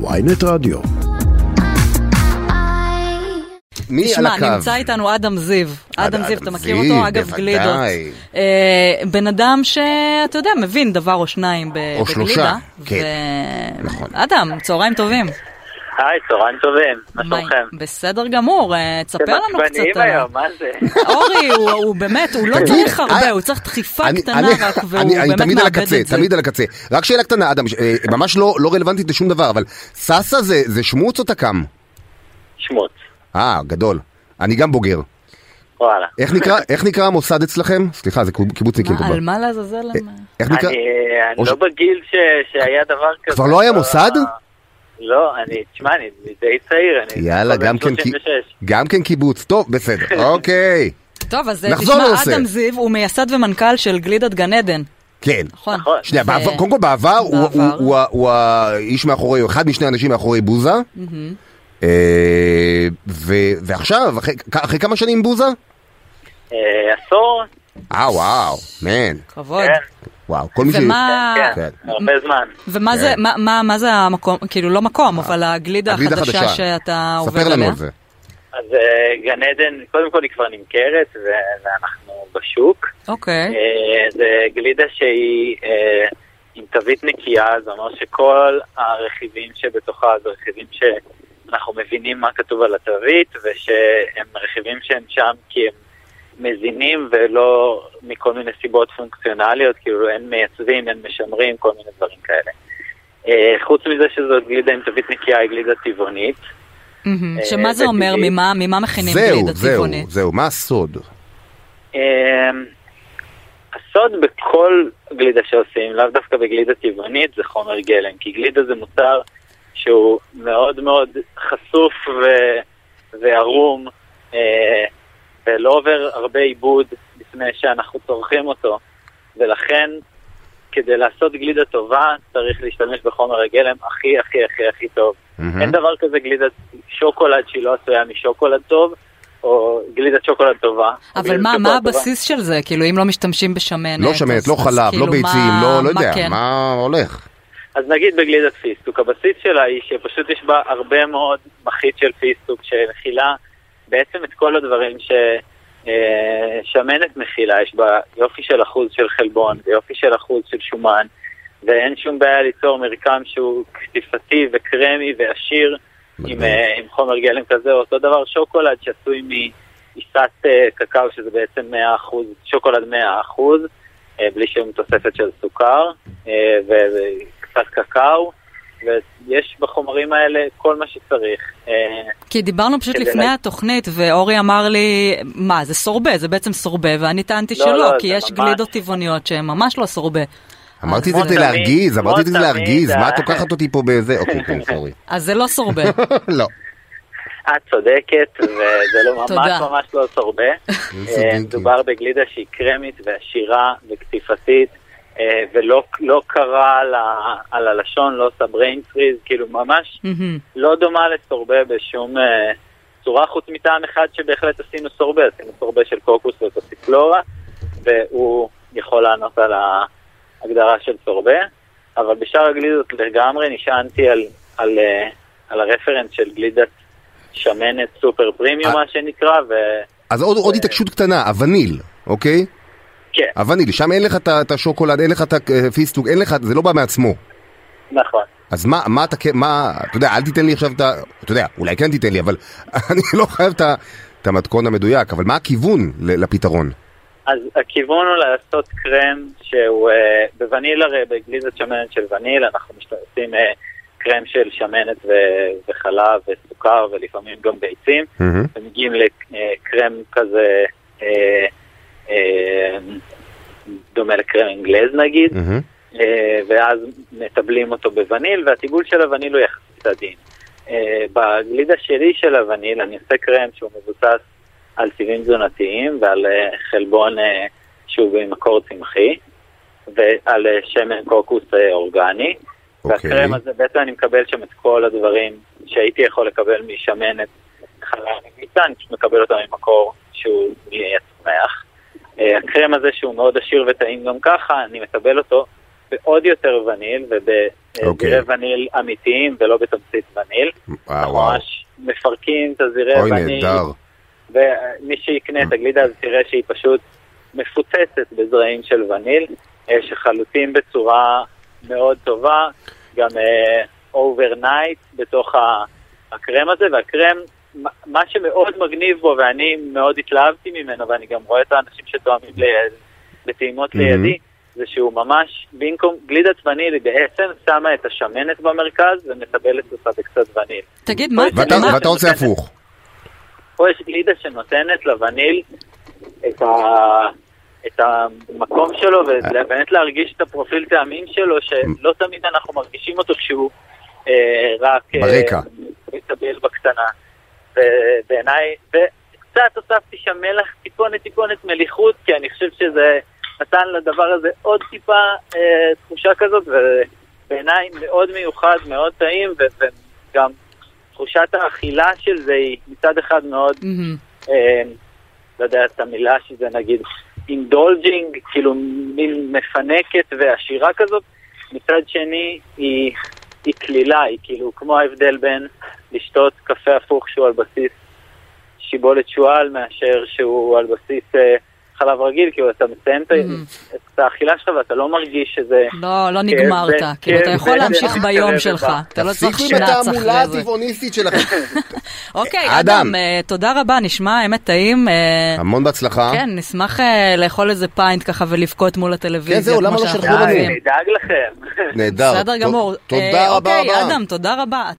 ויינט רדיו. מי על תשמע, הקו? נמצא איתנו אדם זיו. אדם זיו, אתה מכיר זיו, אותו? אגב, בוודאי. גלידות. אה, בן אדם שאתה יודע, מבין דבר או שניים ב- או בגלידה. שלושה, כן. ו- נכון. אדם, צהריים טובים. היי, צהריים טובים, מה שלומכם? בסדר גמור, אה, תספר לנו אתם עצבניים קצת. על- היום, מה זה? אורי, הוא- באמת, הוא לא תגיד, צריך הרבה, אה, הוא צריך דחיפה אני- קטנה אני- רק, והוא אני- אני באמת תמיד על מאבד הקצה, את זה. תמיד על הקצה. רק שאלה קטנה, אדם, אה, ממש לא לא רלוונטית לשום דבר, אבל סאסא זה- זה שמוץ או תק"ם? שמוץ, אה, גדול. אני גם בוגר. וואלה. איך נקרא- איך נקרא המוסד אצלכם? סליחה, זה קיבוצניקים כבר. על מה לעזאזל? איך נקרא? אני אני ש- לא בגיל ש- שהיה דבר כזה. כבר לא היה לא- מוסד? לא, אני, תשמע, אני די צעיר. אני יאללה, גם כן כי- 36. גם כן קיבוץ. טוב, בסדר. אוקיי. טוב, אז אה, תשמע. אדם זיו הוא מייסד ומנכ"ל של גלידת גן עדן. כן. נכון. נכון. שנייה, בעבר- קודם כל בעבר הוא- האיש מאחורי, הוא אחד משני האנשים מאחורי בוזה. אה, ועכשיו, אחרי- כמה שנים בוזה? אה, עשור? אה, וואו, מן. כבוד. כן, וואו, כל מי ש... ומה... כן, כן. הרבה זמן. ומה זה, מה, מה, מה זה המקום, כאילו לא מקום, אבל הגלידה החדשה. שאתה עובד ספר לנו עליה? על זה. אז אה, גן עדן, קודם כל היא כבר נמכרת, ואנחנו בשוק. אוקיי. אה, זה גלידה שהיא אה, עם תווית נקייה, זה אומר שכל הרכיבים שבתוכה זה רכיבים שאנחנו מבינים מה כתוב על התווית, ושהם רכיבים שהם שם כי הם מזינים ולא מכל מיני סיבות פונקציונליות, כאילו אין מייצבים, אין משמרים, כל מיני דברים כאלה. אה, חוץ מזה שזאת גלידה עם תווית נקייה, היא גלידה טבעונית. אה, שמה זה אומר? ממה, מכינים זהו, גלידה זהו, טבעונית? זהו, מה הסוד? אמ, הסוד בכל גלידה שעושים, לאו דווקא בגלידה טבעונית, זה חומר גלם, כי גלידה זה מוצר שהוא מאוד מאוד חשוף וערום, אה, ולא עובר הרבה עיבוד לפני שאנחנו צורכים אותו, ולכן כדי לעשות גלידה טובה צריך להשתמש בחומר הגלם הכי הכי הכי הכי טוב. מהמם. אין דבר כזה גלידת שוקולד שהיא לא עשויה משוקולד טוב, או גלידת שוקולד טובה. אבל מה, מה טובה. הבסיס של זה? כאילו, אם לא משתמשים בשמנת... לא שמנת, אז- לא חלב, לא כאילו, ביצים, מה- לא לא מה יודע, כן? מה הולך? אז נגיד בגלידת פיסטוק, הבסיס שלה היא שפשוט יש בה הרבה מאוד מחית של פיסטוק שמכילה בעצם את כל הדברים ששמנת מכילה, יש בה יופי של אחוז של חלבון ויופי של אחוז של שומן, ואין שום בעיה ליצור מרקם שהוא קטיפתי וקרמי ועשיר עם, אה, עם חומר גלם כזה, או אותו דבר. שוקולד שעשוי מעיסת אה, קקאו, שזה בעצם 100%, שוקולד 100%, אה, בלי שום תוספת של סוכר, אה, וקצת קקאו, ויש בחומרים האלה כל מה שצריך. אה, כי דיברנו פשוט לפני לה- התוכנית, ואורי אמר לי, מה, זה סורבה, זה בעצם סורבה, ואני טענתי לא, שלא, לא, כי יש ממש- גלידות טבעוניות שהן ממש לא סורבה. אמרתי את זה כדי להרגיז, אמרתי את זה כדי להרגיז, מה את. לוקחת אותי פה בזה? אוקיי, כן, סורי. אז זה לא סורבה. לא. את צודקת, וזה לא ממש. ממש לא סורבה. אה. מדובר בגלידה שהיא קרמית ועשירה וקטיפתית, ולא לא קרה על ה- על הלשון, לא עושה brain freeze, כאילו ממש מהמם. לא דומה לסורבה בשום אה, צורה, חוץ מטעם אחד שבהחלט עשינו סורבה, עשינו סורבה של קוקוס ופסיפלורה, והוא יכול לענות על ההגדרה של סורבה, אבל בשאר הגלידות לגמרי נשענתי על, על, אה, על הרפרנס של גלידת שמנת סופר פרימיום, אה. מה שנקרא, ו... אז עוד עוד התעקשות קטנה, הווניל, אוקיי? כן, הווניל, שם אין לך את השוקולד, אין לך את הפיסטוק, אין לך, זה לא בא מעצמו. נכון. אז מה, מה אתה, מה, אתה יודע, אל תיתן לי עכשיו את ה... אתה יודע, אולי כן תיתן לי, אבל אני לא חייב את את המתכון המדויק, אבל מה הכיוון לפתרון? אז הכיוון הוא לעשות קרם שהוא אה, בווניל הרי, בגלידת שמנת של וניל, אנחנו משתמשים אה, קרם של שמנת ו- וחלב וסוכר ולפעמים גם ביצים, מהמם. ומגיעים לקרם כזה אה, אה, דומה לקרם אנגלז נגיד. אה, ואז מטבלים אותו בווניל, והטיבול של הווניל הוא יחסית עדין. אה, בגלידה שלי של הווניל אני עושה קרם שהוא מבוסס על סיבים תזונתיים ועל אה, חלבון אה, שהוא במקור צמחי, ועל אה, שמן קוקוס אה, אורגני. אוקיי. והקרם הזה, בעצם אני מקבל שם את כל הדברים שהייתי יכול לקבל משמנת חלב וביצה, אני פשוט מקבל אותם ממקור שהוא. אה, הקרם הזה שהוא מאוד עשיר וטעים גם ככה, אני מקבל אותו בעוד יותר וניל ובזירי אוקיי. וניל אמיתיים ולא בתמצית וניל. אה, אנחנו וואו. ממש מפרקים את הזירי אוי, וניל. נהדר. ומי שיקנה את הגלידה אז תראה שהיא פשוט מפוצצת בזרעים של וניל, אה, שחלוטים בצורה מאוד טובה, גם overnight בתוך ה- הקרם הזה, והקרם, מה- שמאוד מגניב בו, ואני מאוד התלהבתי ממנו, ואני גם רואה את האנשים שתואמים בטעימות מהמם. לידי, זה שהוא ממש, במקום גלידת וניל, בעצם שמה את השמנת במרכז ומטבלת אותה בקצת וניל. תגיד, מה... ואתה מה- ואתה רוצה הפוך. פה יש גלידה שנותנת לווניל את, ה... את המקום שלו ובאמת להרגיש את הפרופיל טעמים שלו שלא תמיד אנחנו מרגישים אותו כשהוא אה, רק אה, ברקע. מטבל בקטנה. ובעיניי, וקצת הוספתי שם מלח, טיפונת טיפונת מליחות כי אני חושב שזה נתן לדבר הזה עוד טיפה אה, תחושה כזאת ובעיניי מאוד מיוחד, מאוד טעים ו- וגם תחושת האכילה של זה היא מצד אחד מאוד מהמם. אה, לא יודע את המילה שזה נגיד indulging, כאילו מין מפנקת ועשירה כזאת, מצד שני היא, היא קלילה, היא כאילו כמו ההבדל בין לשתות קפה הפוך שהוא על בסיס שיבולת שועל מאשר שהוא על בסיס אה, חלב רגיל, כאילו אתה מסיים ה- Mhm. את האכילה שלך ואתה לא מרגיש שזה... לא, לא נגמרת. כן, כאילו, אתה כן, יכול כן, להמשיך כן, ביום כן, שלך. כן. אתה לא צריך תפסיקו עם שנץ התעמולה זה. הטבעוניסטית שלכם. אוקיי, אדם. אה, תודה רבה, נשמע האמת טעים. אה, המון בהצלחה. כן, נשמח אה, לאכול איזה פיינט ככה ולבכות מול הטלוויזיה. כן, זהו, למה לא שלחו לנו? נדאג לכם. נהדר. בסדר גמור. תודה אה, רבה אוקיי, רבה. אדם, תודה רבה.